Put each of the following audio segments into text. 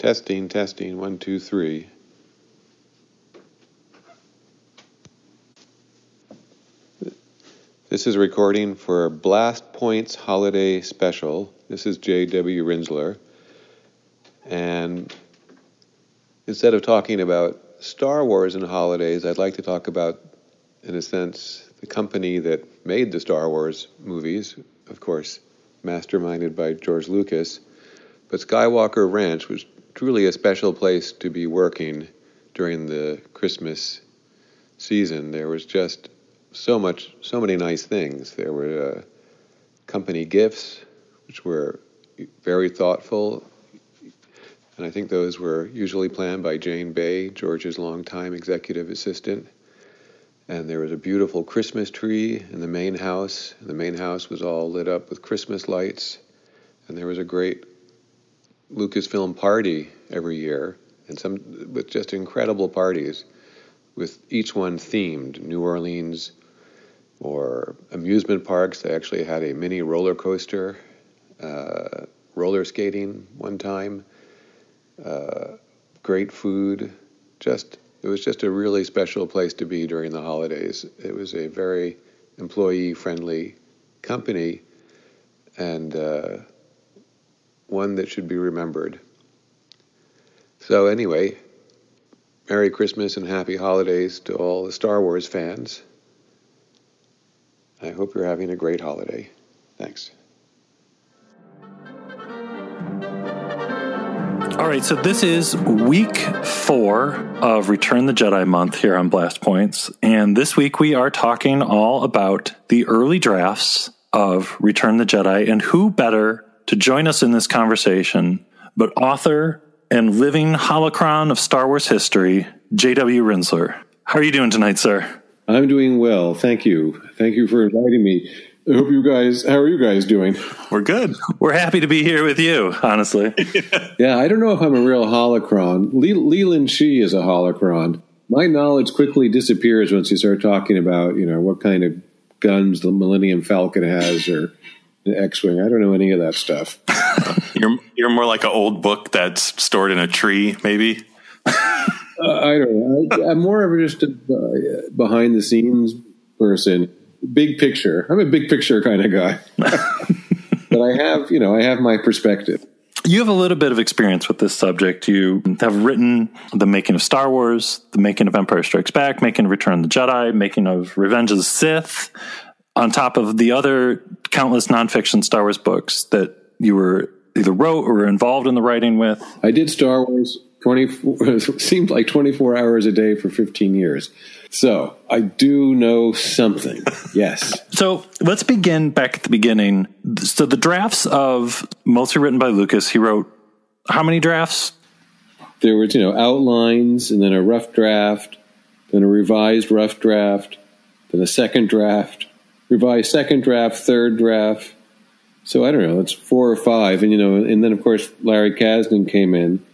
Testing, testing, one, two, three. This is a recording for Blast Points Holiday Special. This is J.W. Rinzler. And instead of talking about Star Wars and holidays, I'd like to talk about, in a sense, the company that made the Star Wars movies, of course, masterminded by George Lucas. But Skywalker Ranch was truly a special place to be working during the Christmas season. There was just so much, so many nice things. There were uh, company gifts, which were very thoughtful, and I think those were usually planned by Jane Bay, George's longtime executive assistant. And there was a beautiful Christmas tree in the main house. The main house was all lit up with Christmas lights, and there was a great Lucasfilm party every year, and some with just incredible parties, with each one themed New Orleans or amusement parks. They actually had a mini roller coaster, uh, roller skating one time, uh, great food. Just it was just a really special place to be during the holidays. It was a very employee friendly company, and uh, one that should be remembered. So, anyway, Merry Christmas and Happy Holidays to all the Star Wars fans. I hope you're having a great holiday. Thanks. All right, so this is week four of Return the Jedi month here on Blast Points. And this week we are talking all about the early drafts of Return the Jedi. And who better to join us in this conversation but author and living holocron of Star Wars history, J.W. Rinzler. How are you doing tonight, sir? I'm doing well. Thank you. Thank you for inviting me. I hope you guys, how are you guys doing? We're good. We're happy to be here with you, honestly. yeah, I don't know if I'm a real holocron. Le- Leland Chee is a holocron. My knowledge quickly disappears once you start talking about, you know, what kind of guns the Millennium Falcon has or the X-wing. I don't know any of that stuff. you're you're more like an old book that's stored in a tree, maybe. uh, I don't know. I, am more of just a uh, behind the scenes person. Big picture. I'm a big picture kind of guy. but I have, you know, I have my perspective. You have a little bit of experience with this subject. You have written the making of Star Wars, the making of Empire Strikes Back, making of Return of the Jedi, making of Revenge of the Sith, on top of the other countless nonfiction Star Wars books that you were either wrote or were involved in the writing with. I did Star Wars 24 seemed like 24 hours a day for 15 years. So, I do know something. Yes. so, let's begin back at the beginning. So, the drafts of mostly written by Lucas, he wrote how many drafts? There were, you know, outlines and then a rough draft, then a revised rough draft, then a second draft, revised second draft, third draft. So I don't know, it's four or five, and you know, and then of course Larry Kasdan came in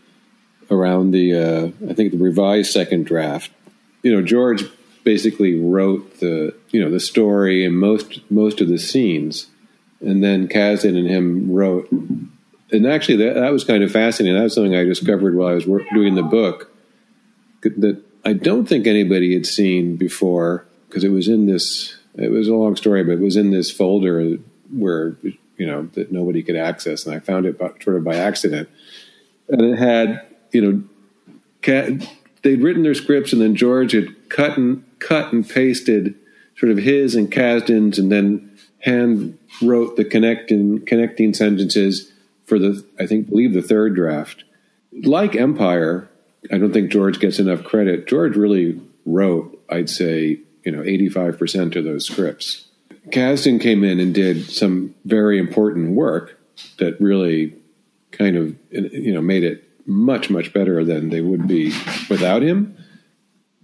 around the uh, I think the revised second draft. You know, George basically wrote the you know the story and most most of the scenes, and then Kasdan and him wrote. And actually, that, that was kind of fascinating. That was something I discovered while I was work, doing the book that I don't think anybody had seen before because it was in this. It was a long story, but it was in this folder where you know that nobody could access, and I found it by, sort of by accident. And it had you know, they'd written their scripts, and then George had cut and cut and pasted sort of his and Kasdan's, and then hand wrote the connecting connecting sentences for the I think believe the third draft. Like Empire, I don't think George gets enough credit. George really wrote, I'd say, you know, eighty five percent of those scripts. Kasdan came in and did some very important work that really kind of you know made it much much better than they would be without him.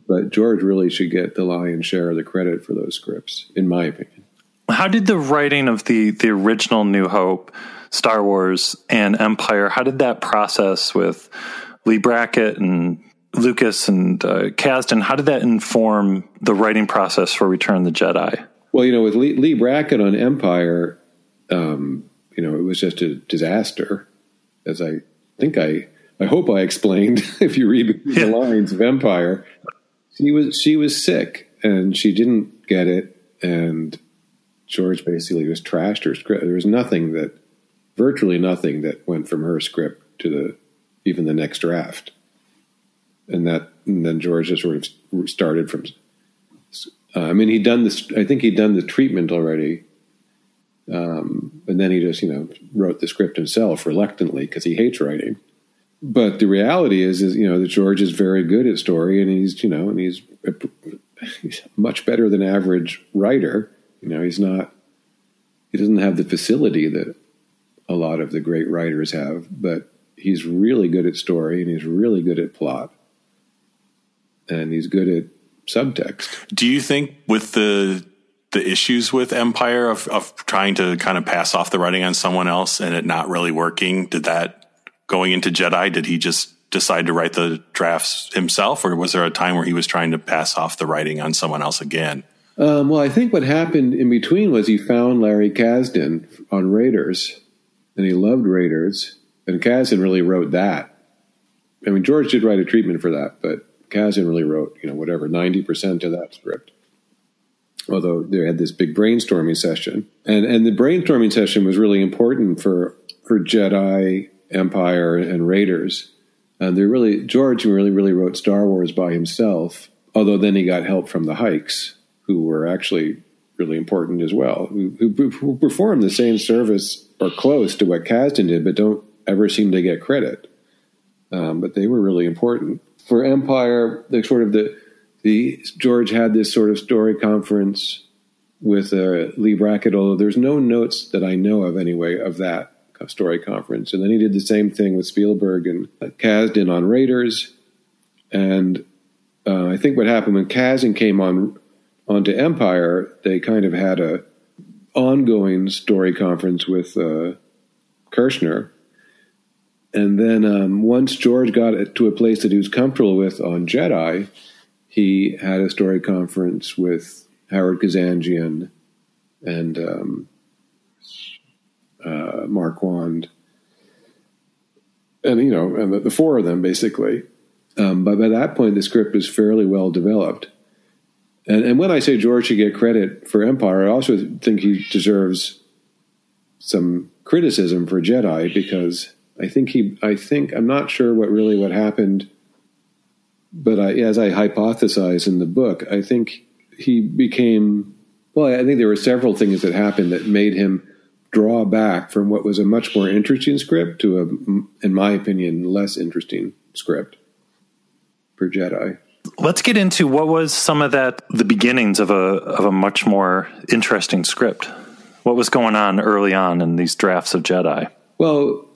But George really should get the lion's share of the credit for those scripts, in my opinion. How did the writing of the the original New Hope, Star Wars, and Empire? How did that process with Leigh Brackett and Lucas and uh, Kasdan? How did that inform the writing process for Return the Jedi? Well, you know, with Lee, Leigh Brackett on Empire, um, you know, it was just a disaster. As I think I I hope I explained if you read the lines of Empire. She was she was sick and she didn't get it, and George basically was trashed her script. There was nothing that, virtually nothing that went from her script to the even the next draft, and that and then George just sort of started from. Uh, I mean, he'd done this. I think he'd done the treatment already, um, and then he just you know wrote the script himself reluctantly because he hates writing. But the reality is, is you know that George is very good at story, and he's you know, and he's he's much better than average writer. You know, he's not. He doesn't have the facility that a lot of the great writers have, but he's really good at story and he's really good at plot, and he's good at subtext. Do you think with the the issues with Empire of, of trying to kind of pass off the writing on someone else and it not really working, did that going into Jedi, did he just decide to write the drafts himself, or was there a time where he was trying to pass off the writing on someone else again? Um, well, I think what happened in between was he found Larry Kasdan on Raiders, and he loved Raiders, and Kasdan really wrote that. I mean, George did write a treatment for that, but Kasdan really wrote, you know, whatever, 90% of that script. Although they had this big brainstorming session. And and the brainstorming session was really important for for Jedi, Empire, and Raiders and they really George really really wrote Star Wars by himself. Although then he got help from the Huycks, who were actually really important as well, who, who, who perform the same service or close to what Kasdan did, but don't ever seem to get credit. Um, but they were really important for Empire. The sort of the the George had this sort of story conference with uh, Leigh Brackett, although there's no notes that I know of anyway of that story conference. And then he did the same thing with Spielberg and Kasdan on Raiders. And uh, I think what happened when Kasdan came on onto Empire, they kind of had a ongoing story conference with uh, Kershner. And then um, once George got to a place that he was comfortable with on Jedi, he had a story conference with Howard Kazanjian and um, uh, Marquand, and you know, and the, the four of them basically. Um, but by that point, the script was fairly well developed. And, and when I say George should get credit for Empire, I also think he deserves some criticism for Jedi because I think he, I think I'm not sure what really what happened, but I, as I hypothesize in the book, I think he became. Well, I think there were several things that happened that made him draw back from what was a much more interesting script to a, in my opinion, less interesting script for Jedi. Let's get into what was some of that the beginnings of a of a much more interesting script. What was going on early on in these drafts of Jedi? Well,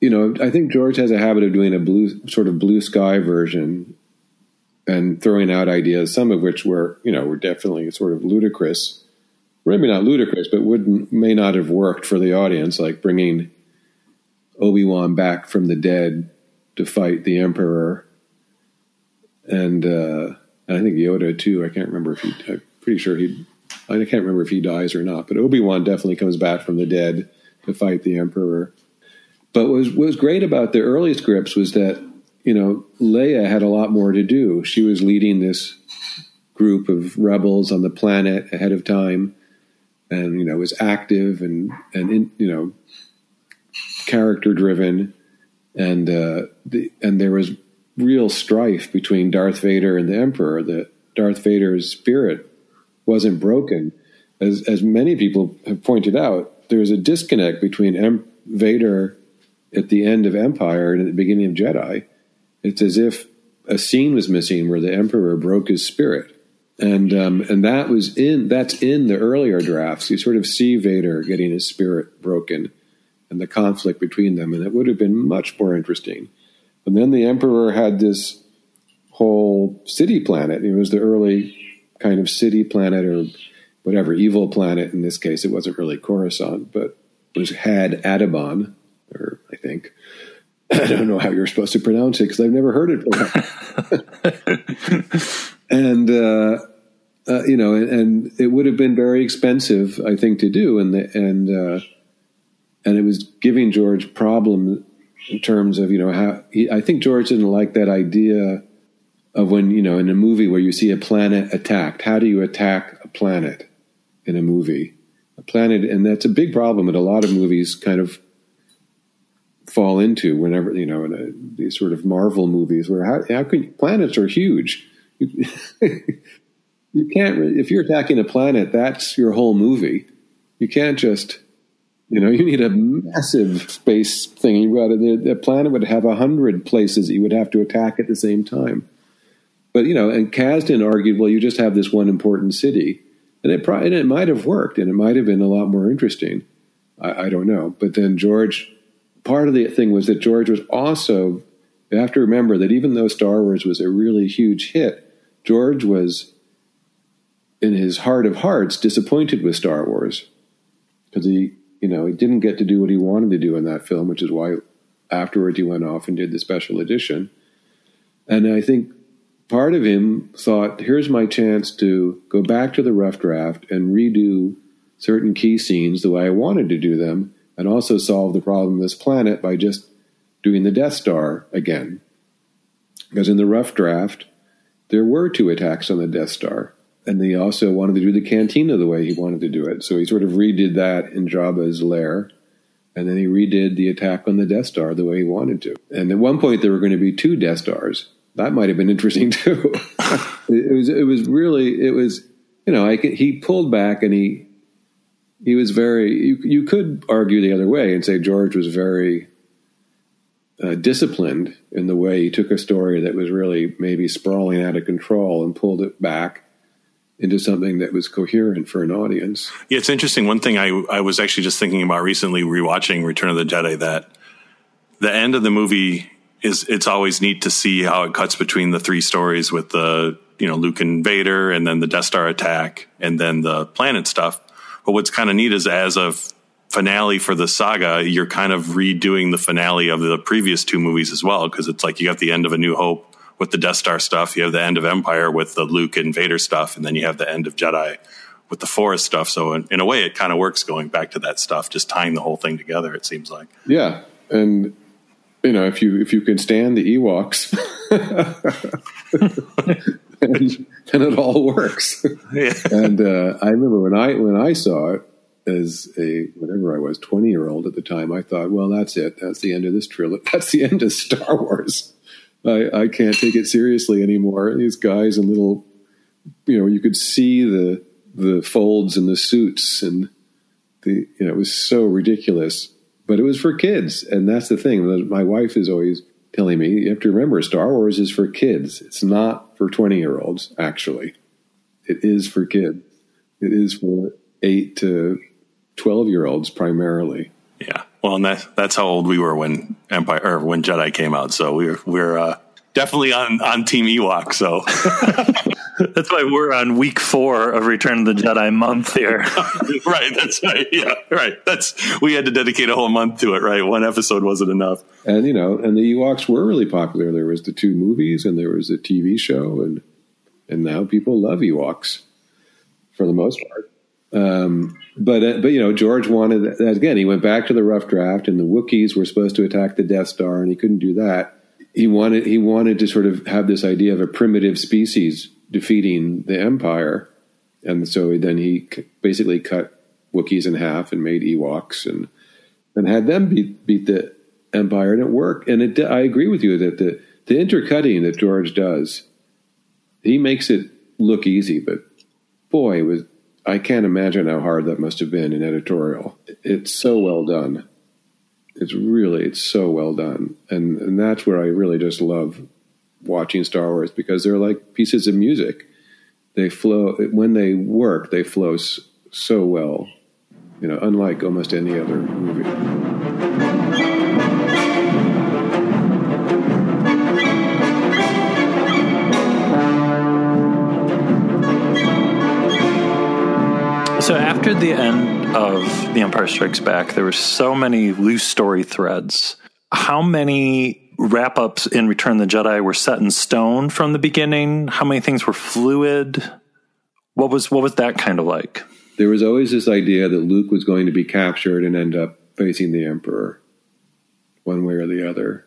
you know, I think George has a habit of doing a blue sort of blue sky version and throwing out ideas, some of which were, you know, were definitely sort of ludicrous maybe not ludicrous, but would may not have worked for the audience, like bringing Obi Wan back from the dead to fight the Emperor, and, uh, I think Yoda too. I can't remember if he. I'm pretty sure he. I can't remember if he dies or not, but Obi Wan definitely comes back from the dead to fight the Emperor. But what was was great about the early scripts was that you know Leia had a lot more to do. She was leading this group of rebels on the planet ahead of time and you know was active and and in, you know character driven. And uh, the, and there was real strife between Darth Vader and the Emperor. That Darth Vader's spirit wasn't broken. As as many people have pointed out there's a disconnect between em- Vader at the end of Empire and at the beginning of Jedi it's as if a scene was missing where the Emperor broke his spirit and um, and that was in that's in the earlier drafts. You sort of see Vader getting his spirit broken, and the conflict between them, and it would have been much more interesting. And then the Emperor had this whole city planet. It was the early kind of city planet or whatever evil planet. In this case, it wasn't really Coruscant, but was Had Abbadon, or think. I don't know how you're supposed to pronounce it because I've never heard it. and uh, uh, you know, and, and, it would have been very expensive, I think, to do, and the, and uh, and it was giving George problem in terms of you know how he, I think George didn't like that idea of when you know in a movie where you see a planet attacked. How do you attack a planet in a movie? A planet, and that's a big problem that a lot of movies kind of fall into whenever you know in a, these sort of Marvel movies where how, how can planets are huge. You, can't if you're attacking a planet, that's your whole movie. You can't just you know, you need a massive space thing. You got the, planet would have a hundred places you would have to attack at the same time. But you know, and Kasdan argued, well, you just have this one important city, and it probably and it might have worked, and it might have been a lot more interesting. I, I don't know, but then George, part of the thing was that George was also. You have to remember that even though Star Wars was a really huge hit, George was, in his heart of hearts, disappointed with Star Wars because he you know, he didn't get to do what he wanted to do in that film, which is why afterwards he went off and did the special edition. And I think part of him thought, here's my chance to go back to the rough draft and redo certain key scenes the way I wanted to do them, and also solve the problem of this planet by just doing the Death Star again. Because in the rough draft, there were two attacks on the Death Star and he also wanted to do the cantina the way he wanted to do it. So he sort of redid that in Jabba's lair, and then he redid the attack on the Death Star the way he wanted to. And at one point, there were going to be two Death Stars. That might have been interesting too. it was. It was really. It was. You know, I, he pulled back and he he was very. You, you could argue the other way and say George was very uh, disciplined in the way he took a story that was really maybe sprawling out of control and pulled it back into something that was coherent for an audience. Yeah, it's interesting. One thing I I was actually just thinking about recently, rewatching Return of the Jedi, that the end of the movie is it's always neat to see how it cuts between the three stories with the you know Luke and Vader, and then the Death Star attack, and then the planet stuff. But what's kind of neat is as a finale for the saga, you're kind of redoing the finale of the previous two movies as well, because it's like you got the end of A New Hope with the Death Star stuff. You have the end of Empire with the Luke and Vader stuff, and then you have the end of Jedi with the Forest stuff. So in, in a way, it kind of works going back to that stuff, just tying the whole thing together. It seems like. Yeah, and you know, if you if you can stand the Ewoks, and, and, it all works. Yeah. And uh, I remember when I when I saw it as a whatever I was, twenty year old at the time, I thought, well, that's it. That's the end of this trilogy. That's the end of Star Wars. I, I can't take it seriously anymore. These guys in little, you know, you could see the the folds in the suits, and the you know it was so ridiculous. But it was for kids, and that's the thing. My wife is always telling me, you have to remember, Star Wars is for kids. It's not for twenty year olds. Actually, it is for kids. It is for eight to twelve year olds primarily. Yeah. Well, and that, that's how old we were when Empire or when Jedi came out. So we we're we're uh, definitely on on Team Ewok. So that's why we're on week four of Return of the Jedi month here. right. That's right. Yeah. Right. That's we had to dedicate a whole month to it. Right. One episode wasn't enough. And you know, and the Ewoks were really popular. There was the two movies, and there was a TV show, and and now people love Ewoks for the most part. Um, but uh, but you know George wanted that again. He went back to the rough draft, and the Wookiees were supposed to attack the Death Star, and he couldn't do that. He wanted he wanted to sort of have this idea of a primitive species defeating the Empire, and so then he basically cut Wookiees in half and made Ewoks, and and had them beat beat the Empire, and it worked. And it I agree with you that the the intercutting that George does, he makes it look easy, but boy, was I can't imagine how hard that must have been in editorial. It's so well done. It's really, it's so well done. And, and that's where I really just love watching Star Wars because they're like pieces of music. They flow, when they work, they flow so well, you know, unlike almost any other movie. So after the end of The Empire Strikes Back, there were so many loose story threads. How many wrap ups in Return the Jedi were set in stone from the beginning? How many things were fluid? What was what was that kind of like? There was always this idea that Luke was going to be captured and end up facing the Emperor. one way or the other.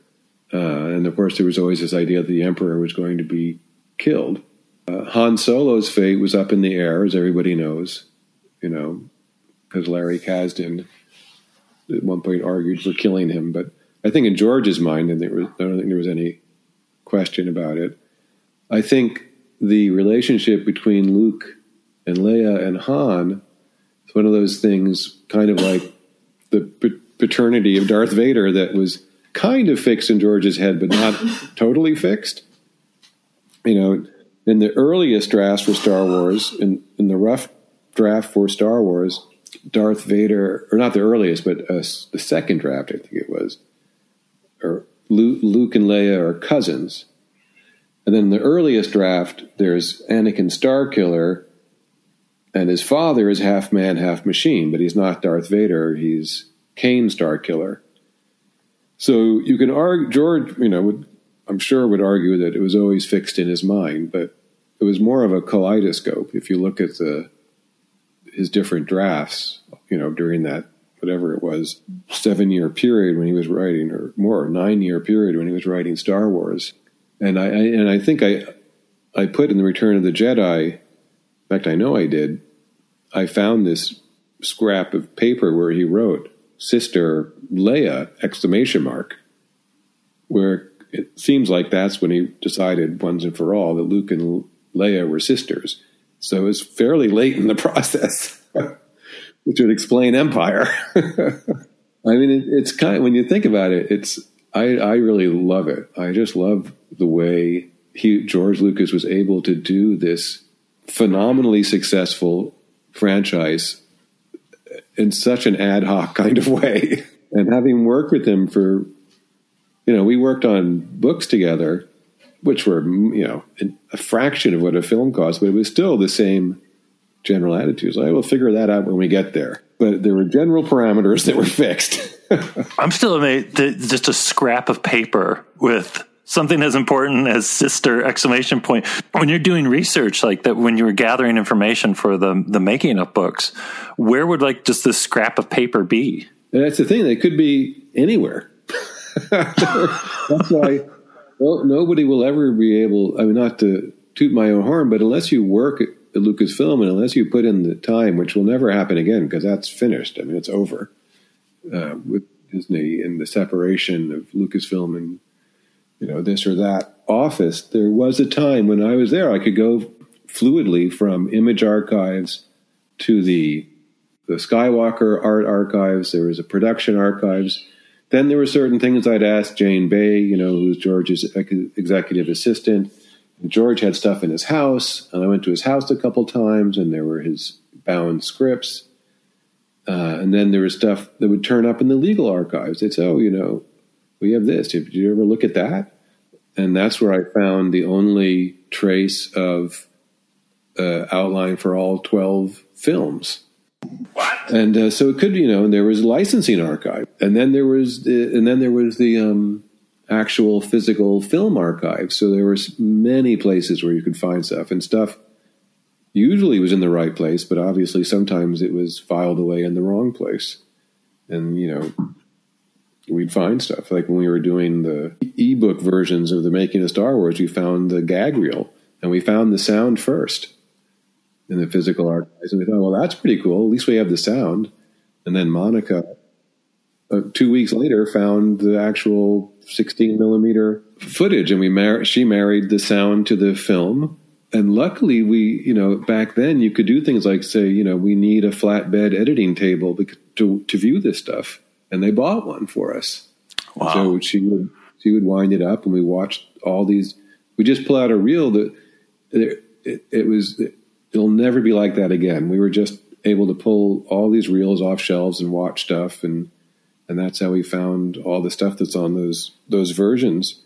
Uh, and of course, there was always this idea that the emperor was going to be killed. Uh, Han Solo's fate was up in the air, as everybody knows, you know, because Larry Kasdan at one point argued for killing him. But I think in George's mind, and there was, I don't think there was any question about it. I think the relationship between Luke and Leia and Han is one of those things, kind of like the paternity of Darth Vader, that was kind of fixed in George's head, but not totally fixed. You know, in the earliest drafts for Star Wars, in, in the rough draft for Star Wars, Darth Vader, or not the earliest, but uh, the second draft, I think it was, or Luke, and Leia are cousins. And then in the earliest draft, there's Anakin Starkiller, and his father is half man, half machine, but he's not Darth Vader. He's Kane Starkiller. So you can argue, George, you know, would, I'm sure would argue that it was always fixed in his mind, but it was more of a kaleidoscope. If you look at the his different drafts, you know, during that whatever it was seven year period when he was writing, or more nine year period when he was writing Star Wars, and I, I and I think I I put in the Return of the Jedi. In fact, I know I did. I found this scrap of paper where he wrote sister Leia exclamation mark where it seems like that's when he decided once and for all that Luke and Leia were sisters. So it was fairly late in the process, which would explain Empire. I mean, it, it's kind of, when you think about it, it's I, I really love it. I just love the way he George Lucas was able to do this phenomenally successful franchise in such an ad hoc kind of way. And having worked with him for, you know, we worked on books together, which were, you know, a fraction of what a film cost, but it was still the same general attitudes. I will figure that out when we get there. But there were general parameters that were fixed. I'm still amazed that just a scrap of paper with something as important as sister exclamation point when you're doing research like that when you were gathering information for the the making of books where would like just this scrap of paper be and that's the thing they could be anywhere that's why well, nobody will ever be able i mean not to toot my own horn but unless you work lucasfilm and unless you put in the time which will never happen again because that's finished i mean it's over uh, with disney and the separation of lucasfilm and you know, this or that office, there was a time when I was there, I could go fluidly from image archives to the the Skywalker art archives. There was a production archives. Then there were certain things I'd ask Jane Bay, you know, who's George's executive assistant. George had stuff in his house, and I went to his house a couple times, and there were his bound scripts. Uh, and then there was stuff that would turn up in the legal archives. They'd say, "Oh, you know, we have this. Did you ever look at that? And that's where I found the only trace of uh, outline for all 12 films. What? And uh, so it could, you know, and there was licensing archive, and then there was, the, and then there was the um, actual physical film archive. So there was many places where you could find stuff, and stuff usually was in the right place, but obviously sometimes it was filed away in the wrong place. And you know, we'd find stuff. Like when we were doing the ebook versions of the making of Star Wars, we found the gag reel and we found the sound first in the physical archives. And we thought, well, that's pretty cool. At least we have the sound. And then Monica, uh, two weeks later, found the actual 16 millimeter footage, and we mar- she married the sound to the film. And luckily, we, you know, back then you could do things like say, you know, we need a flatbed editing table to to view this stuff and they bought one for us. Wow. So she would she would wind it up, and we watched all these. We just pull out a reel that it, it, it was. It, it'll never be like that again. We were just able to pull all these reels off shelves and watch stuff, and and that's how we found all the stuff that's on those those versions.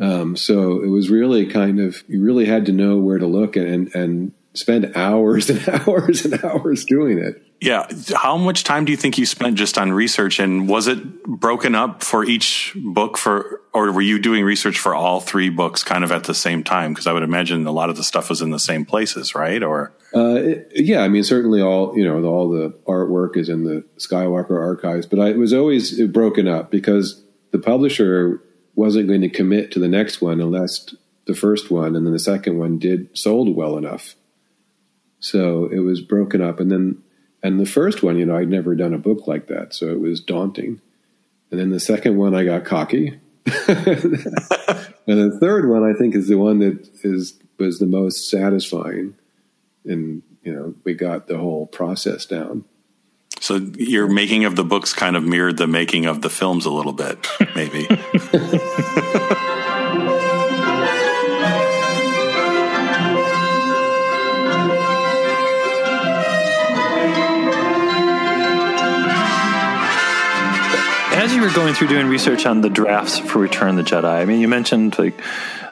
Um, so it was really kind of you really had to know where to look and and spend hours and hours and hours doing it. Yeah. How much time do you think you spent just on research and was it broken up for each book for, or were you doing research for all three books kind of at the same time? Because I would imagine a lot of the stuff was in the same places, right? Or, uh, it, yeah, I mean, certainly all, you know, all the artwork is in the Skywalker archives, but I, it was always broken up because the publisher wasn't going to commit to the next one unless the first one and then the second one did sold well enough. So it was broken up, and then and the first one, you know, I'd never done a book like that, so it was daunting. And then the second one, I got cocky. and the third one, I think, is the one that is was the most satisfying, and you know, we got the whole process down. So your making of the books kind of mirrored the making of the films a little bit, maybe. going through doing research on the drafts for Return the Jedi, I mean, you mentioned like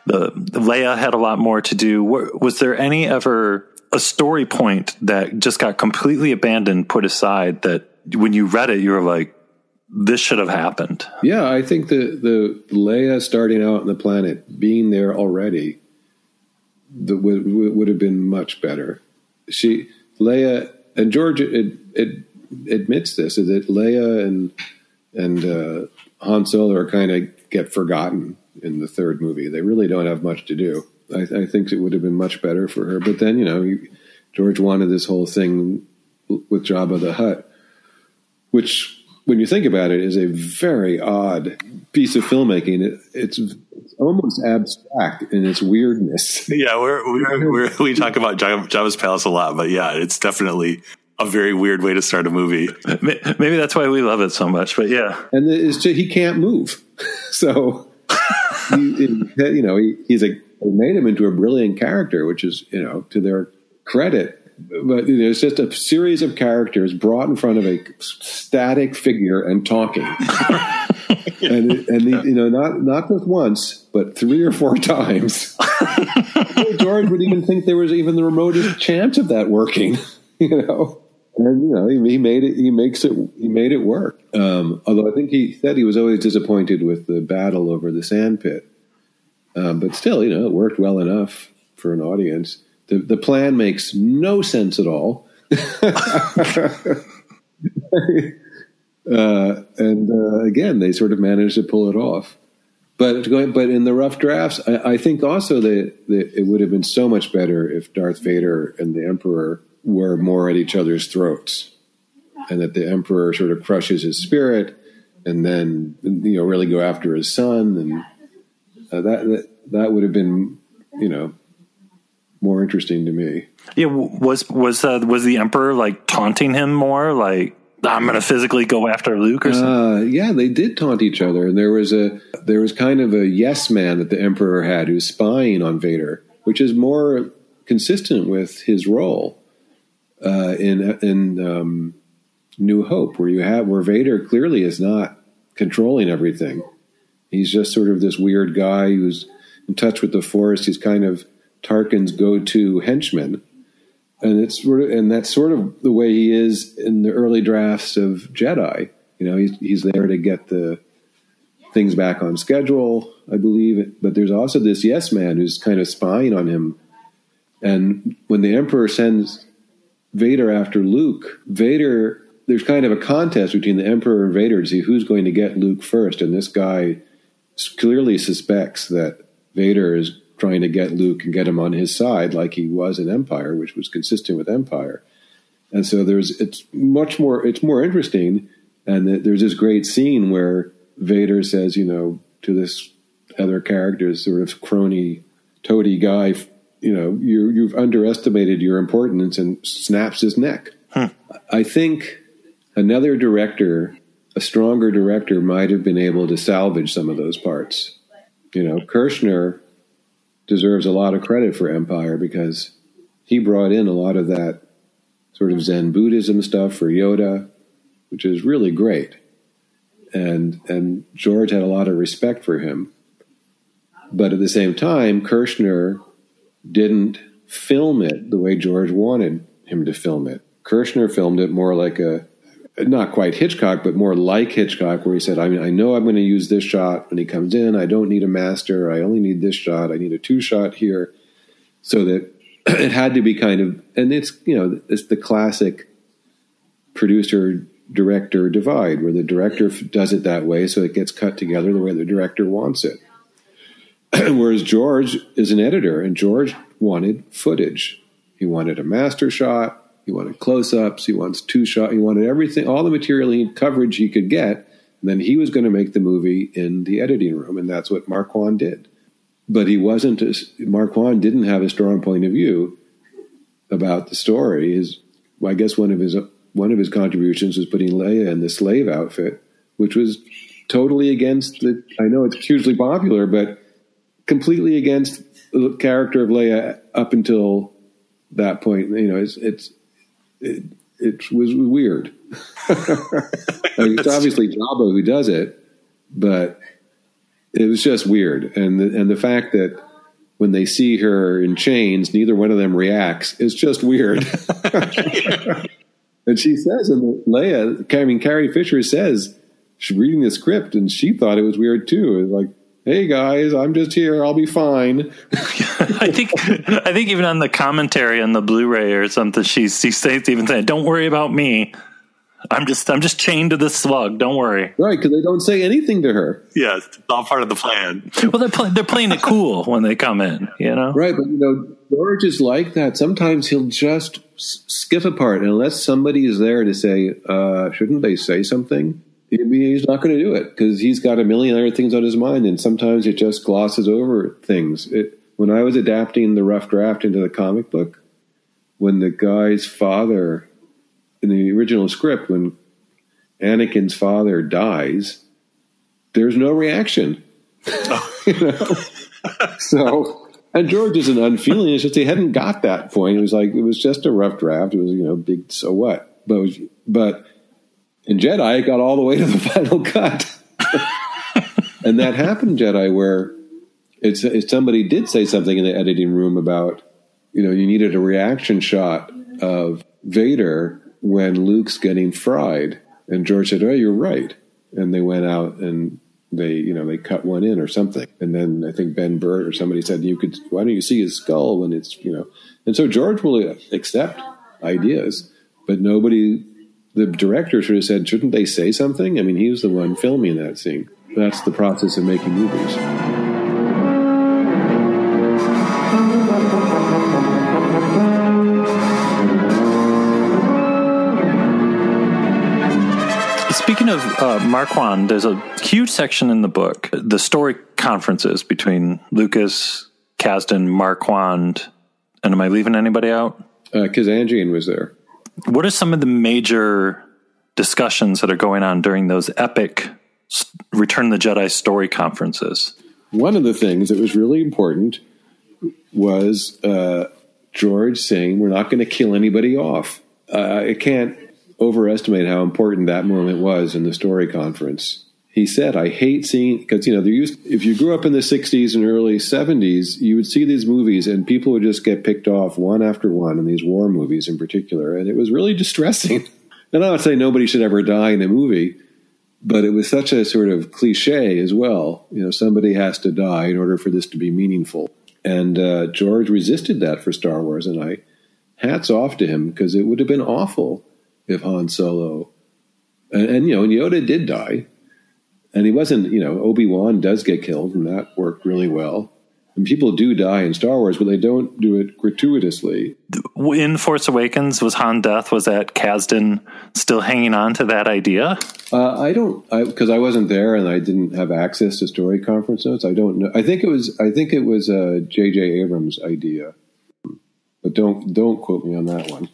the, the Leia had a lot more to do. Was there any ever a story point that just got completely abandoned, put aside? That when you read it, you were like, "This should have happened." Yeah, I think the the Leia starting out on the planet, being there already, the, would, would have been much better. She Leia and George it, it admits this is that Leia and and uh, Han Solo kind of get forgotten in the third movie. They really don't have much to do. I, I think it would have been much better for her. But then, you know, George wanted this whole thing with Jabba the Hutt, which, when you think about it, is a very odd piece of filmmaking. It, it's, it's almost abstract in its weirdness. Yeah, we're, we're, we're, we talk about Jabba's Palace a lot, but yeah, it's definitely a very weird way to start a movie. Maybe that's why we love it so much. But yeah, and it's just, he can't move, so he, you know he, he's a they made him into a brilliant character, which is you know to their credit. But you know, it's just a series of characters brought in front of a static figure and talking. and and the, you know not not just once but three or four times george would even think there was even the remotest chance of that working you know and you know he, he, made it. He makes it. He made it work. Um, although I think he said he was always disappointed with the battle over the sand pit, um, but still, you know, it worked well enough for an audience. The the plan makes no sense at all. uh, and uh, again, they sort of managed to pull it off. But going, but in the rough drafts, I, I think also that, that it would have been so much better if Darth Vader and the Emperor were more at each other's throats, and that the emperor sort of crushes his spirit, and then you know really go after his son, and uh, that, that that would have been you know more interesting to me. Yeah, was was uh, was the emperor like taunting him more like? I'm going to physically go after Luke or something. Uh, yeah, they did taunt each other, and there was a there was kind of a yes man that the Emperor had who's spying on Vader, which is more consistent with his role uh, in in um, New Hope, where you have where Vader clearly is not controlling everything. He's just sort of this weird guy who's in touch with the Force. He's kind of Tarkin's go-to henchman, and it's and that's sort of the way he is in the early drafts of Jedi. You know, he's he's there to get the things back on schedule, I believe. But there's also this yes man who's kind of spying on him. And when the Emperor sends Vader after Luke, Vader, there's kind of a contest between the Emperor and Vader to see who's going to get Luke first. And this guy clearly suspects that Vader is trying to get Luke and get him on his side, like he was in Empire, which was consistent with Empire. And so there's it's much more it's more interesting. And there's this great scene where Vader says, you know, to this other character, sort of crony, toady guy you know, you, you've underestimated your importance and snaps his neck. Huh. I think another director, a stronger director, might have been able to salvage some of those parts. You know, Kershner deserves a lot of credit for Empire because he brought in a lot of that sort of Zen Buddhism stuff for Yoda, which is really great. And and George had a lot of respect for him. But at the same time, Kershner didn't film it the way George wanted him to film it. Kershner filmed it more like a not quite Hitchcock, but more like Hitchcock, where he said, I mean, I know I'm going to use this shot when he comes in. I don't need a master. I only need this shot. I need a two shot here. So that it had to be kind of, and it's, you know, it's the classic producer director divide, where the director does it that way, so it gets cut together the way the director wants it. Whereas George is an editor, and George wanted footage. He wanted a master shot. He wanted close-ups. He wants two shot. He wanted everything, all the material he, coverage he could get. And then he was going to make the movie in the editing room, and that's what Marquand did. But he wasn't. Marquand didn't have a strong point of view about the story. His, I guess, one of his one of his contributions was putting Leia in the slave outfit, which was totally against the. I know it's hugely popular, but completely against the character of Leia up until that point. You know, it's it's it, it was weird. it's obviously Jabba who does it, but it was just weird, and the, and the fact that when they see her in chains, neither one of them reacts. It's just weird. and she says, and Leia, I mean, Carrie Fisher says she's reading the script, and she thought it was weird too. Like, hey guys, I'm just here. I'll be fine. I think I think even on the commentary on the Blu-ray or something, she's she states even saying, "Don't worry about me. I'm just I'm just chained to this slug. Don't worry." Right, because they don't say anything to her. Yeah, it's all part of the plan. Well, they're play, they're playing it cool when they come in, you know. Right, but you know, George is like that. Sometimes he'll just skip a part, unless somebody is there to say, uh, "Shouldn't they say something?" He's not going to do it because he's got a million other things on his mind, and sometimes it just glosses over things. It, when I was adapting the rough draft into the comic book, when the guy's father in the original script, when Anakin's father dies, there's no reaction. you know? so, and George isn't unfeeling. It's just he hadn't got that point. It was like it was just a rough draft. It was you know big. So what? But but in Jedi, it got all the way to the final cut. and that happened Jedi where it's, it's, somebody did say something in the editing room about, you know, you needed a reaction shot of Vader when Luke's getting fried. And George said, Oh, you're right. And they went out and they, you know, they cut one in or something. And then I think Ben Burtt or somebody said, You could, why don't you see his skull when it's, you know, and so George will accept ideas, but nobody the director should have said, shouldn't they say something? I mean, he was the one filming that scene. That's the process of making movies. Speaking of uh, Marquand, there's a huge section in the book, the story conferences between Lucas, Kasdan, Marquand, and am I leaving anybody out? Uh, Kazanjian was there. What are some of the major discussions that are going on during those epic Return the Jedi story conferences? One of the things that was really important was uh, George saying, We're not going to kill anybody off. Uh, I can't overestimate how important that moment was in the story conference he said, I hate seeing, because, you know, used, if you grew up in the 60s and early 70s, you would see these movies and people would just get picked off one after one in these war movies in particular. And it was really distressing. and I would say nobody should ever die in a movie, but it was such a sort of cliche as well. You know, somebody has to die in order for this to be meaningful. And uh, George resisted that for Star Wars. And I, hats off to him, because it would have been awful if Han Solo, and, and you know, and Yoda did die and he wasn't, you know, Obi Wan does get killed, and that worked really well. And people do die in Star Wars, but they don't do it gratuitously. In Force Awakens, was Han death? Was that Kasdan still hanging on to that idea? Uh, I don't, because I, I, wasn't there and I didn't have access to story conference notes. I don't know. I think it was. I think it was J.J. Uh, Abrams' idea, but don't don't quote me on that one.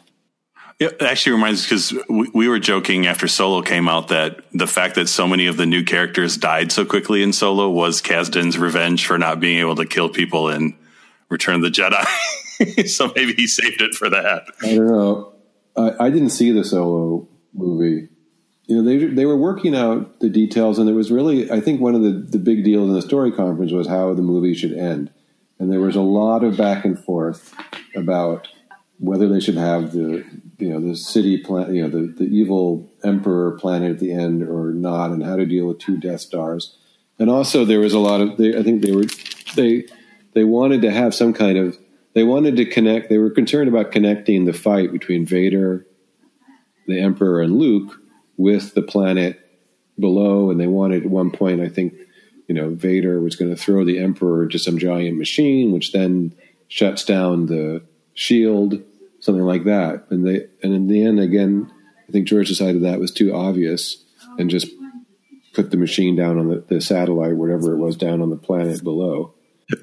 It actually reminds because we, we, were joking after Solo came out that the fact that so many of the new characters died so quickly in Solo was Kasdan's revenge for not being able to kill people in Return of the Jedi. so maybe he saved it for that. I don't know. I, I didn't see the Solo movie. You know, they they were working out the details, and there was really, I think, one of the the big deals in the story conference was how the movie should end, and there was a lot of back and forth about whether they should have the you know the city plan you know the, the evil emperor planet at the end or not and how to deal with two death stars. And also there was a lot of they, i think they were they they wanted to have some kind of they wanted to connect they were concerned about connecting the fight between vader the emperor and luke with the planet below, and they wanted at one point, I think, you know, Vader was going to throw the Emperor to some giant machine, which then shuts down the shield, something like that. And they, and in the end, again, I think George decided that was too obvious and just put the machine down on the, the satellite, whatever it was, down on the planet below.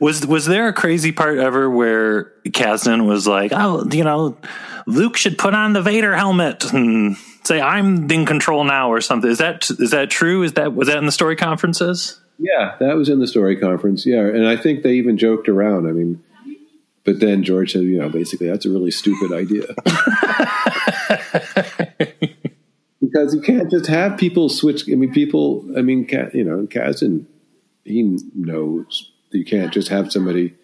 Was was there a crazy part ever where Kasdan was like, "Oh, you know, Luke should put on the Vader helmet and say I'm in control now" or something? Is that is that true? Is that was that in the story conferences? Yeah, that was in the story conference. Yeah, and I think they even joked around. I mean, but then George said, you know, basically that's a really stupid idea. because you can't just have people switch. I mean, people. I mean, you know, Kasdan, he knows you can't just have somebody.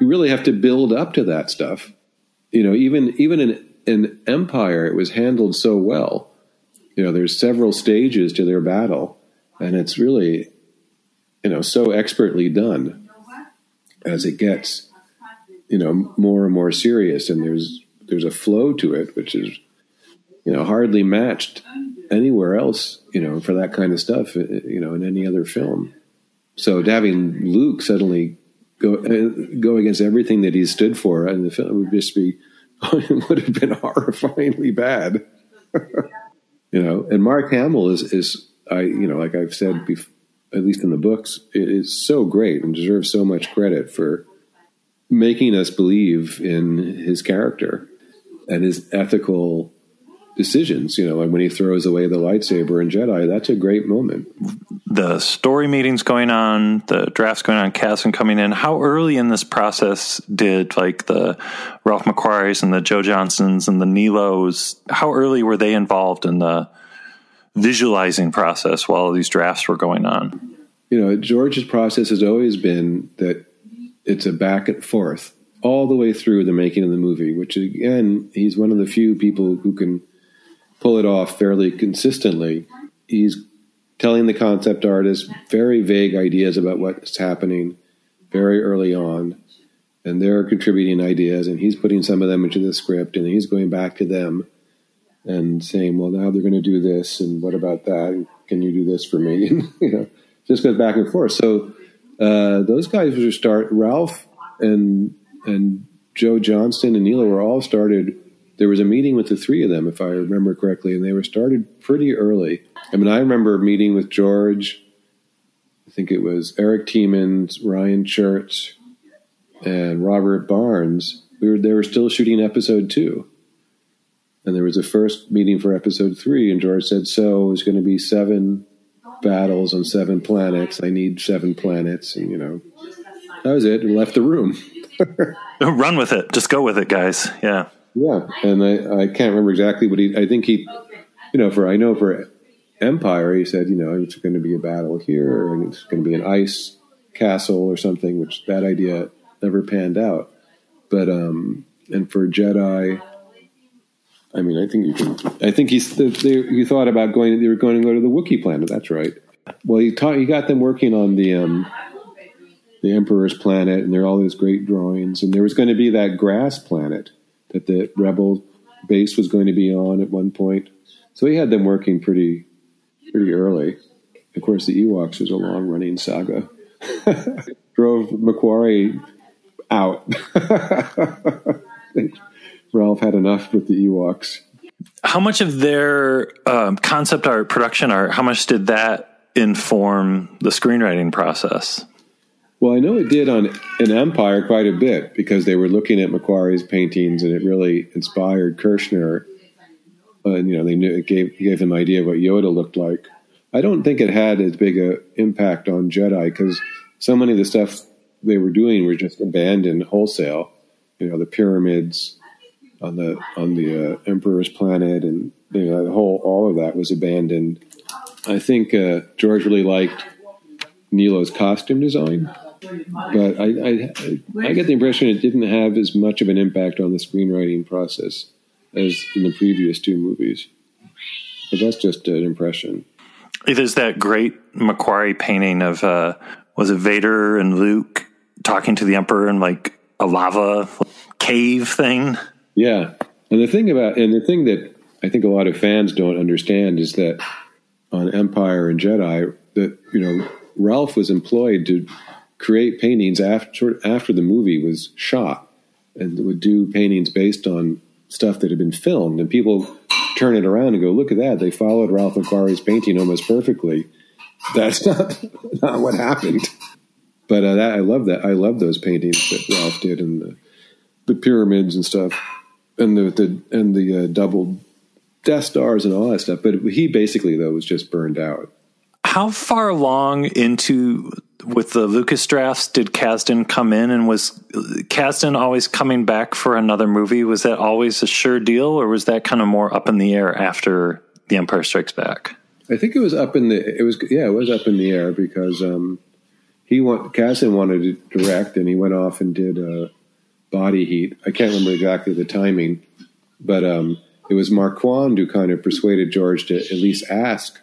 You really have to build up to that stuff. You know, even even in in Empire, it was handled so well. You know, there's several stages to their battle, and it's really, you know, so expertly done as it gets, you know, more and more serious, and there's there's a flow to it which is, you know, hardly matched anywhere else. You know, for that kind of stuff, you know, in any other film. So having Luke suddenly go uh, go against everything that he stood for in the film would just be would have been horrifyingly bad. you know, and Mark Hamill is is I you know like I've said before, at least in the books is so great and deserves so much credit for making us believe in his character and his ethical decisions. You know, like when he throws away the lightsaber in Jedi, that's a great moment. The story meetings going on, the drafts going on, casting coming in. How early in this process did like the Ralph McQuarries and the Joe Johnstons and the Nilos? How early were they involved in the visualizing process while these drafts were going on? You know, George's process has always been that it's a back and forth all the way through the making of the movie, which again, he's one of the few people who can pull it off fairly consistently. He's telling the concept artist very vague ideas about what's happening very early on, and they're contributing ideas, and he's putting some of them into the script, and he's going back to them and saying, "Well, now they're going to do this, and what about that? Can you do this for me?" You know, just goes back and forth. So uh, those guys were start Ralph and and Joe Johnston and Nilo were all started there was a meeting with the three of them, if I remember correctly, and they were started pretty early. I mean, I remember meeting with George. I think it was Erik Tiemens, Ryan Church, and Robert Barnes. We were they were still shooting episode two, and there was a first meeting for episode three, and George said, "So it's going to be seven battles on seven planets. I need seven planets," and you know, that was it. And left the room. Run with it. Just go with it, guys. Yeah. Yeah, and I, I can't remember exactly what he. I think he, you know, for I know for Empire, he said, you know, it's going to be a battle here, and it's going to be an ice castle or something, which that idea never panned out. But um, and for Jedi, I mean, I think you can. I think he's. He thought about going. They were going to go to the Wookiee planet. That's right. Well, he taught. He got them working on the um, the Emperor's planet, and there are all these great drawings. And there was going to be that grass planet that the rebel base was going to be on at one point. So he had them working pretty pretty early. Of course, the Ewoks was a long running saga. Drove McQuarrie out. Ralph had enough with the Ewoks. How much of their um, concept art, production art, how much did that inform the screenwriting process? Well, I know it did on an Empire quite a bit because they were looking at McQuarrie's paintings and it really inspired Kershner. And you know, they knew it gave gave them an idea of what Yoda looked like. I don't think it had as big a impact on Jedi because so many of the stuff they were doing were just abandoned wholesale. You know, the pyramids on the on the uh, Emperor's planet, and you know, the whole all of that was abandoned. I think uh, George really liked Nilo's costume design but I, I, I get the impression it didn't have as much of an impact on the screenwriting process as in the previous two movies. But that's just an impression. There's that great McQuarrie painting of uh, was it Vader and Luke talking to the Emperor in like a lava cave thing. Yeah, and the thing about and the thing that I think a lot of fans don't understand is that on Empire and Jedi that you know Ralph was employed to create paintings after after the movie was shot, and would do paintings based on stuff that had been filmed, and people turn it around and go, "Look at that! They followed Ralph McQuarrie's painting almost perfectly." That's not not what happened. But uh, that, I love that. I love those paintings that Ralph did, and the, the pyramids and stuff, and the, the and the uh, double Death Stars and all that stuff. But he basically though was just burned out. How far along into with the Lucas drafts did Kasdan come in and was Kasdan always coming back for another movie? Was that always a sure deal or was that kind of more up in the air after The Empire Strikes Back? I think it was up in the it was yeah, it was up in the air because um he want Kasdan wanted to direct and he went off and did uh, Body Heat. I can't remember exactly the timing, but um it was Marquand who kind of persuaded George to at least ask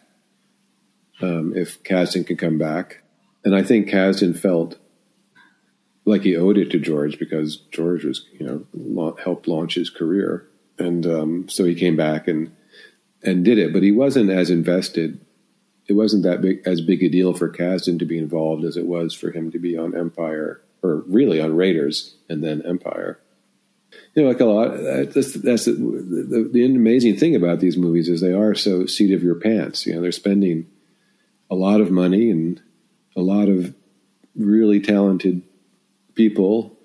um, if Kasdan could come back. And I think Kasdan felt like he owed it to George because George was, you know, helped launch his career, and um, so he came back and and did it. But he wasn't as invested. It wasn't that big as big a deal for Kasdan to be involved as it was for him to be on Empire, or really on Raiders and then Empire. You know, like a lot. That's, that's the, the, the amazing thing about these movies is they are so seat of your pants. You know, they're spending a lot of money and a lot of really talented people.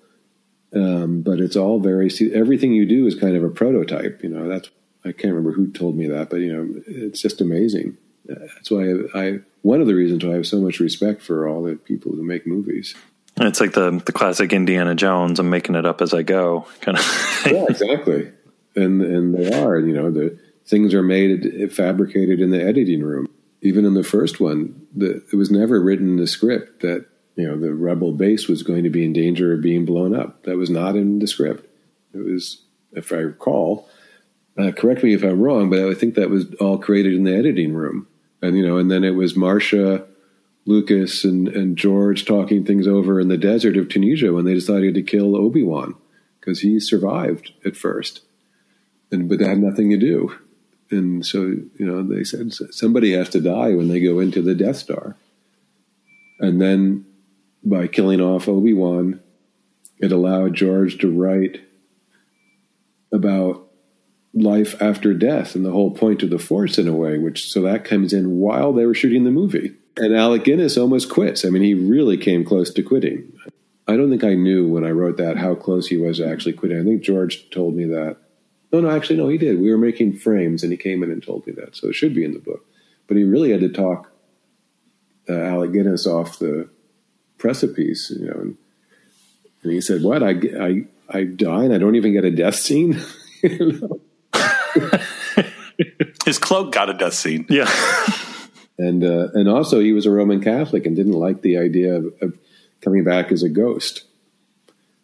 Um, but it's all very everything you do is kind of a prototype. You know, that's I can't remember who told me that, but you know, it's just amazing. That's why I, I one of the reasons why I have so much respect for all the people who make movies. It's like the the classic Indiana Jones. I'm making it up as I go, kind of. yeah, exactly. And and they are. You know, the things are made fabricated in the editing room even in the first one, the, it was never written in the script that you know the rebel base was going to be in danger of being blown up. That was not in the script. It was, if I recall, uh, correct me if I'm wrong, but I think that was all created in the editing room. And you know, and then it was Marcia, Lucas, and and George talking things over in the desert of Tunisia when they decided to kill Obi Wan because he survived at first, and but that had nothing to do. And so you know they said somebody has to die when they go into the Death Star, and then by killing off Obi Wan, it allowed George to write about life after death and the whole point of the Force in a way. Which so that comes in while they were shooting the movie, and Alec Guinness almost quits. I mean, he really came close to quitting. I don't think I knew when I wrote that how close he was to actually quitting. I think George told me that no, no, actually, no, he did. We were making frames, and he came in and told me that. So it should be in the book. But he really had to talk uh, Alec Guinness off the precipice, you know. And, and he said, "What? I, I, I die, and I don't even get a death scene." His cloak got a death scene. Yeah. and uh, and also he was a Roman Catholic and didn't like the idea of, of coming back as a ghost.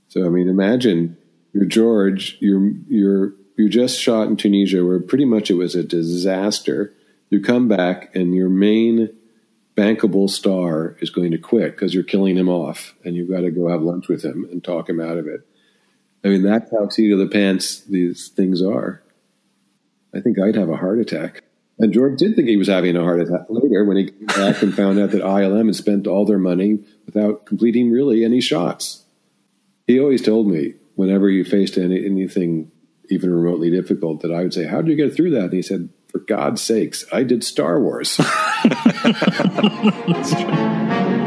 So I mean, imagine you're George, you're you're you just shot in Tunisia, where pretty much it was a disaster. You come back, and your main bankable star is going to quit because you're killing him off, and you've got to go have lunch with him and talk him out of it. I mean, that's how seat of the pants these things are. I think I'd have a heart attack. And George did think he was having a heart attack later when he came back and found out that ILM had spent all their money without completing really any shots. He always told me whenever you faced any, anything even remotely difficult that I would say, How did you get through that? And he said, For God's sakes, I did Star Wars.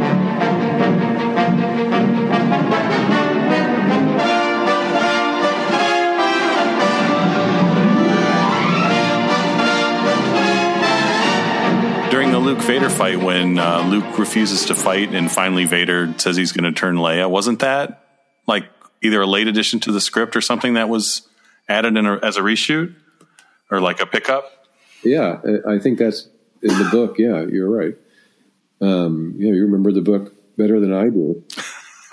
Luke Vader fight, when uh, Luke refuses to fight and finally Vader says he's going to turn Leia, wasn't that like either a late addition to the script or something that was added in a, as a reshoot or like a pickup? Yeah, I think that's in the book. Yeah, you're right. Um, yeah, you remember the book better than I do.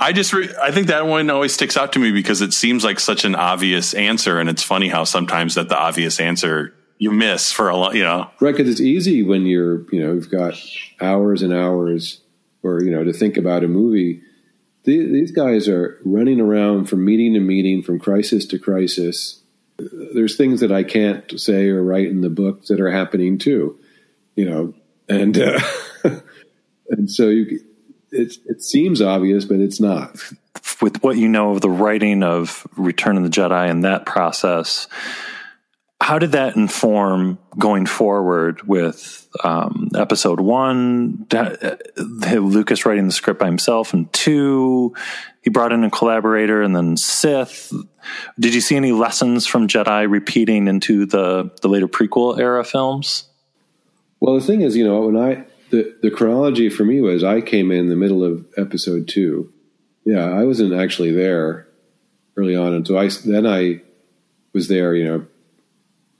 I just, re- I think that one always sticks out to me because it seems like such an obvious answer, and it's funny how sometimes that the obvious answer you miss for a lot, you know. Right, because it's easy when you're, you know, you've got hours and hours, or you know, to think about a movie these guys are running around from meeting to meeting, from crisis to crisis, there's things that I can't say or write in the book that are happening too, you know, and uh, and so you, it it seems obvious, but it's not. With what you know of the writing of Return of the Jedi and that process, how did that inform going forward with um, episode one? Uh, Lucas writing the script by himself, and two, he brought in a collaborator, and then Sith. Did you see any lessons from Jedi repeating into the the later prequel era films? Well, the thing is, you know, when I the the chronology for me was I came in the middle of episode two. Yeah, I wasn't actually there early on until I then I was there. You know,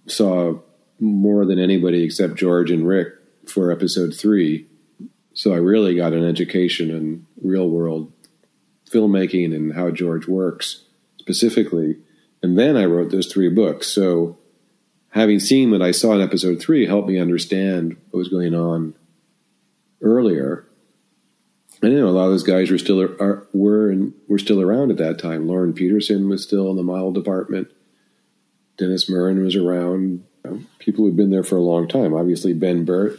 saw more than anybody except George and Rick for episode three. So I really got an education in real world filmmaking and how George works specifically. And then I wrote those three books. So having seen what I saw in episode three helped me understand what was going on earlier. You know, a lot of those guys were still are, were and were still around at that time. Lorne Peterson was still in the model department. Dennis Muren was around. People who'd been there for a long time. Obviously, Ben Burtt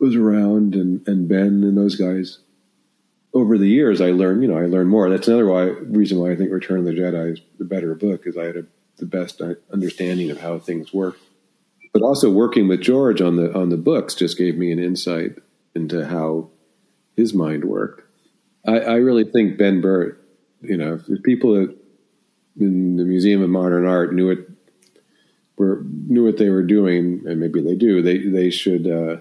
was around, and and Ben and those guys. Over the years, I learned. You know, I learned more. That's another why reason why I think Return of the Jedi is the better book, is I had a, the best understanding of how things work. But also working with George on the on the books just gave me an insight into how his mind worked. I, I really think Ben Burtt. You know, people that in the Museum of Modern Art knew it were knew what they were doing, and maybe they do. They they should uh,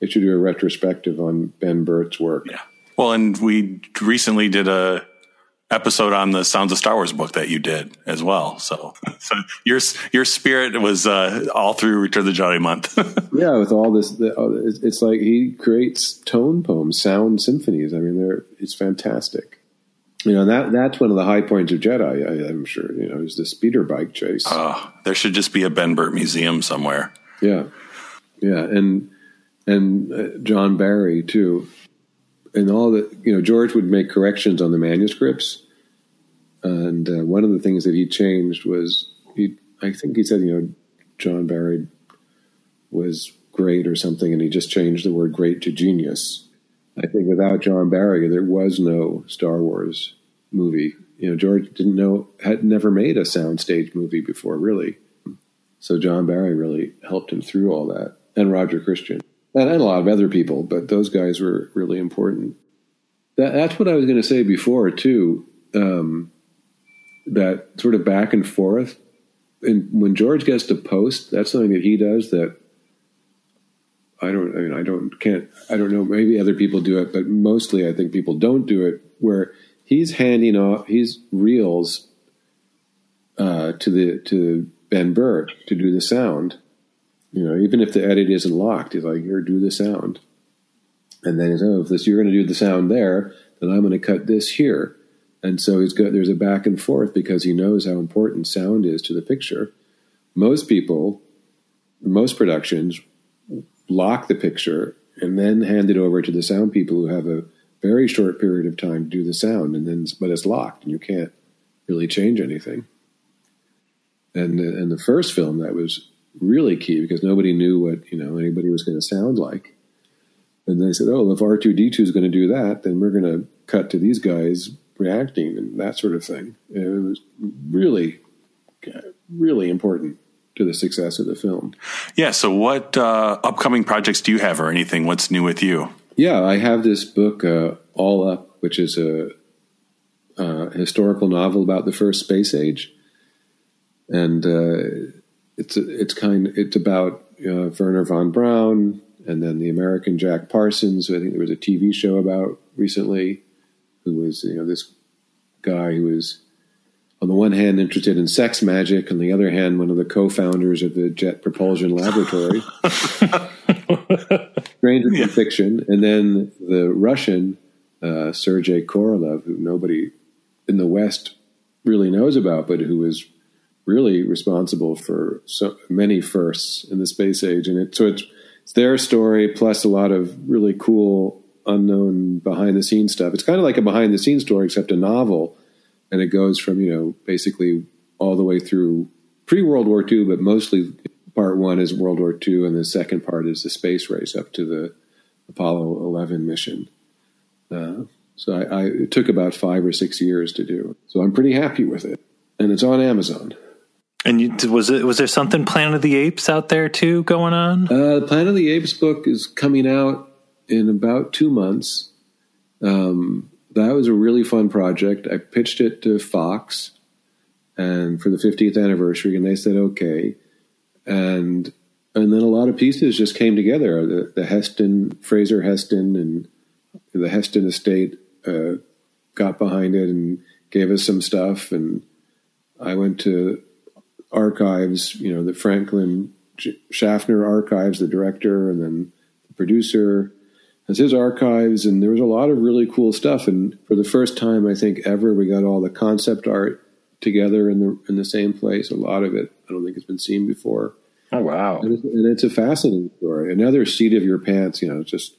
they should do a retrospective on Ben Burtt's work. Yeah. Well, and we recently did a episode on the Sounds of Star Wars book that you did as well. So, so your your spirit was uh, all through Return of the Jedi month. yeah, with all this, it's like he creates tone poems, sound symphonies. I mean, they're it's fantastic you know that that's one of the high points of Jedi. I, am sure you know is the speeder bike chase. Oh, there should just be a Ben Burtt museum somewhere. Yeah, yeah, and and uh, John Barry too, and all the you know George would make corrections on the manuscripts, and uh, one of the things that he changed was he I think he said you know John Barry was great or something, and he just changed the word great to genius I think without John Barry, there was no Star Wars movie. You know, George didn't know, had never made a soundstage movie before, really. So John Barry really helped him through all that, and Roger Christian, and, a lot of other people, but those guys were really important. That, that's what I was going to say before, too. Um, that sort of back and forth. And when George gets to post, that's something that he does that I don't. I mean, I don't. Can't. I don't know. Maybe other people do it, but mostly I think people don't do it. Where he's handing off, he's reels uh, to the to Ben Burtt to do the sound. You know, even if the edit isn't locked, he's like, "Here, do the sound." And then he's, "Oh, if this you're going to do the sound there, then I'm going to cut this here." And so he's got there's a back and forth because he knows how important sound is to the picture. Most people, most productions lock the picture and then hand it over to the sound people who have a very short period of time to do the sound and then but it's locked and you can't really change anything. And and the first film that was really key because nobody knew what you know anybody was going to sound like. And they said oh if r2d2 is going to do that then we're going to cut to these guys reacting and that sort of thing. And it was really really important to the success of the film. Yeah. So, what uh, upcoming projects do you have, or anything? What's new with you? Yeah, I have this book, uh, All Up, which is a, a, historical novel about the first space age, and uh, it's it's kind it's about uh, Wernher von Braun and then the American Jack Parsons, who I think there was a TV show about recently, who was you know this guy who was on the one hand interested in sex magic, on the other hand, one of the co-founders of the Jet Propulsion Laboratory. Stranger yeah. fiction, and then the Russian uh, Sergei Korolev, who nobody in the West really knows about, but who is really responsible for so many firsts in the space age. And it, so it's, it's their story plus a lot of really cool unknown behind the scenes stuff. It's kind of like a behind the scenes story, except a novel and it goes from you know basically all the way through pre World War II, but mostly part one is World War II, and the second part is the space race up to the Apollo 11 mission. Uh, so I, I, it took about five or six years to do. So I'm pretty happy with it, and it's on Amazon. And you, was it was there something Planet of the Apes out there too going on? Uh, the Planet of the Apes book is coming out in about two months. Um, that was a really fun project. I pitched it to Fox, and for the 50th anniversary, and they said okay. And and then a lot of pieces just came together. The, the Heston, Fraser Heston, and the Heston estate uh, got behind it and gave us some stuff. And I went to archives, you know, the Franklin Schaffner archives, the director, and then the producer has his archives. And there was a lot of really cool stuff. And for the first time, I think ever, we got all the concept art together in the in the same place. A lot of it, I don't think, has been seen before. Oh wow! And it's, and it's a fascinating story. Another seat of your pants. You know, just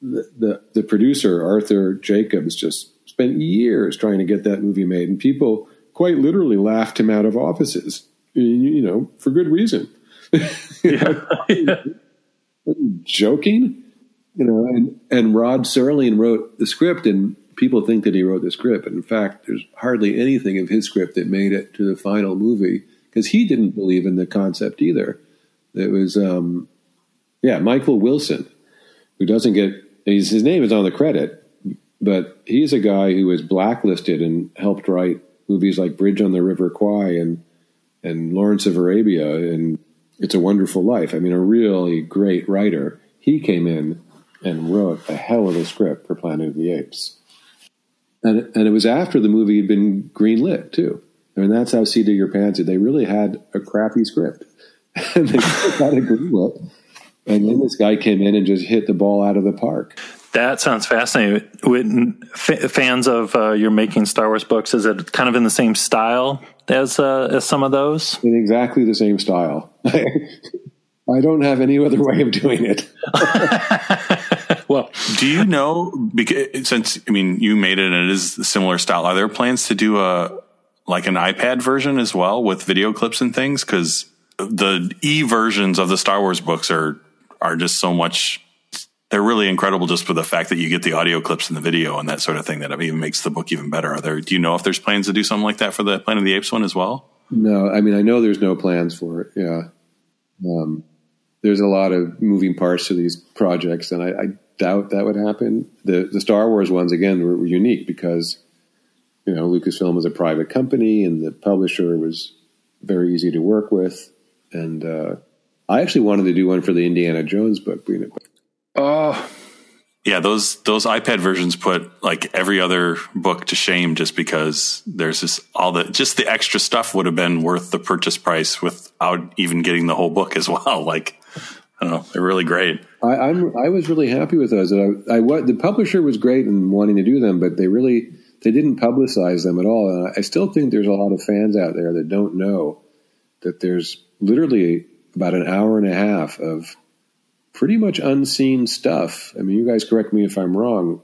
the, the the producer Arthur Jacobs just spent years trying to get that movie made, and people quite literally laughed him out of offices. You know, for good reason. yeah. Joking, you know, and and Rod Serling wrote the script, and people think that he wrote the script, but in fact, there's hardly anything of his script that made it to the final movie because he didn't believe in the concept either. It was, um, yeah, Michael Wilson, who doesn't get his name is on the credit, but he's a guy who was blacklisted and helped write movies like Bridge on the River Kwai and and Lawrence of Arabia and It's a Wonderful Life. I mean, a really great writer. He came in and wrote a hell of a script for Planet of the Apes. And, and it was after the movie had been greenlit, too. I mean, that's how Seat of Your Pants They really had a crappy script. and they got it greenlit. And then this guy came in and just hit the ball out of the park. That sounds fascinating. With f- fans of uh, your making Star Wars books, is it kind of in the same style as uh, as some of those? In exactly the same style. I don't have any other way of doing it. well, do you know? Because since I mean, you made it and it is similar style. Are there plans to do a like an iPad version as well with video clips and things? Because the e versions of the Star Wars books are are just so much they're really incredible just for the fact that you get the audio clips and the video and that sort of thing that even makes the book even better. Are there, do you know if there's plans to do something like that for the Planet of the Apes one as well? No, I mean, I know there's no plans for it. Yeah. Um, there's a lot of moving parts to these projects and I, I doubt that would happen. The, the Star Wars ones, again, were, were unique because, you know, Lucasfilm was a private company and the publisher was very easy to work with. And, uh, I actually wanted to do one for the Indiana Jones book, Oh, yeah, those those iPad versions put like every other book to shame just because there's this all the just the extra stuff would have been worth the purchase price without even getting the whole book as well. Like I don't know, they're really great. I, I'm I was really happy with those. I, I what the publisher was great in wanting to do them, but they really they didn't publicize them at all. And I still think there's a lot of fans out there that don't know that there's literally about an hour and a half of pretty much unseen stuff. I mean, you guys correct me if I'm wrong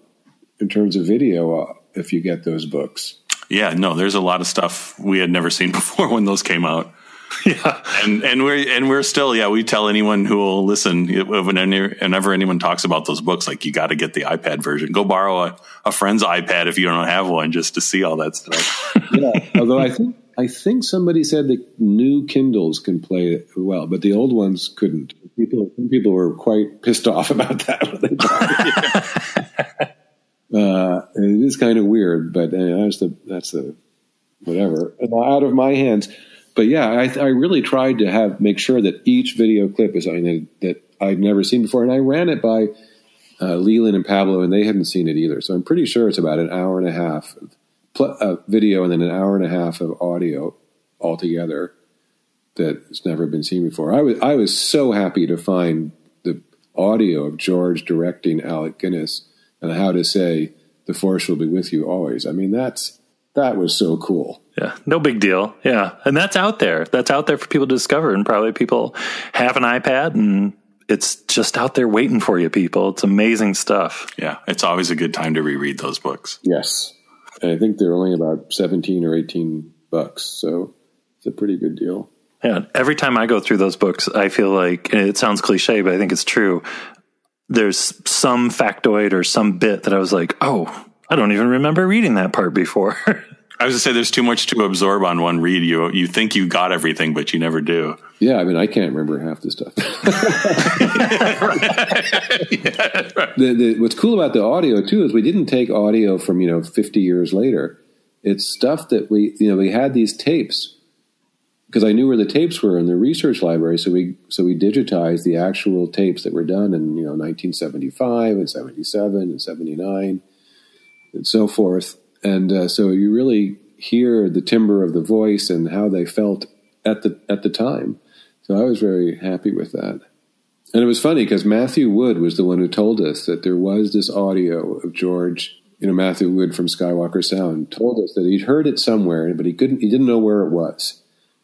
in terms of video uh, if you get those books. Yeah, no, there's a lot of stuff we had never seen before when those came out. Yeah, and and we're and we're still yeah. We tell anyone who will listen whenever anyone talks about those books, like you got to get the iPad version. Go borrow a, a friend's iPad if you don't have one, just to see all that stuff. yeah, although I think I think somebody said that new Kindles can play well, but the old ones couldn't. People people were quite pissed off about that. uh, it is kind of weird, but uh, that's the that's the whatever out of my hands. But yeah, I, I really tried to have make sure that each video clip is something that, that I'd never seen before, and I ran it by uh, Leland and Pablo, and they hadn't seen it either. So I'm pretty sure it's about an hour and a half pl- a video and then an hour and a half of audio altogether that's never been seen before. I was I was so happy to find the audio of George directing Alec Guinness and how to say the force will be with you always. I mean that's that was so cool. Yeah, no big deal. Yeah, and that's out there. That's out there for people to discover, and probably people have an iPad and it's just out there waiting for you, people. It's amazing stuff. Yeah, it's always a good time to reread those books. Yes. And I think they're only about 17 or 18 bucks. So it's a pretty good deal. Yeah, every time I go through those books, I feel like it sounds cliche, but I think it's true. There's some factoid or some bit that I was like, oh, I don't even remember reading that part before. I was going to say there's too much to absorb on one read. You you think you got everything, but you never do. Yeah, I mean, I can't remember half the stuff. the, the, what's cool about the audio too is we didn't take audio from you know 50 years later. It's stuff that we you know we had these tapes because I knew where the tapes were in the research library, so we so we digitized the actual tapes that were done in you know 1975 and 77 and 79 and so forth and uh, so you really hear the timbre of the voice and how they felt at the at the time. So I was very happy with that. And it was funny because Matthew Wood was the one who told us that there was this audio of George, you know, Matthew Wood from Skywalker Sound told us that he'd heard it somewhere, but he couldn't, he didn't know where it was.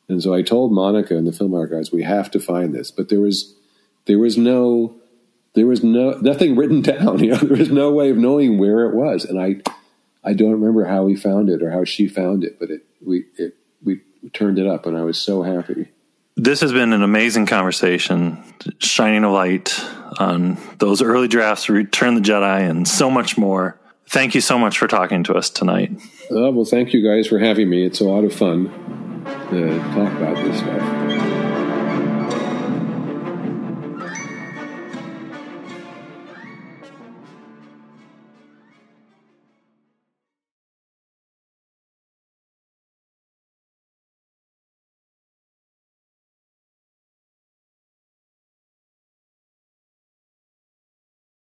And so I told Monica and the film archives, we have to find this. But there was, there was no, there was no, nothing written down. You know, there was no way of knowing where it was. And I, I don't remember how we found it or how she found it, but it we it we turned it up, and I was so happy. This has been an amazing conversation, shining a light on those early drafts, Return the Jedi, and so much more. Thank you so much for talking to us tonight. Uh, well, thank you guys for having me. It's a lot of fun to talk about this stuff.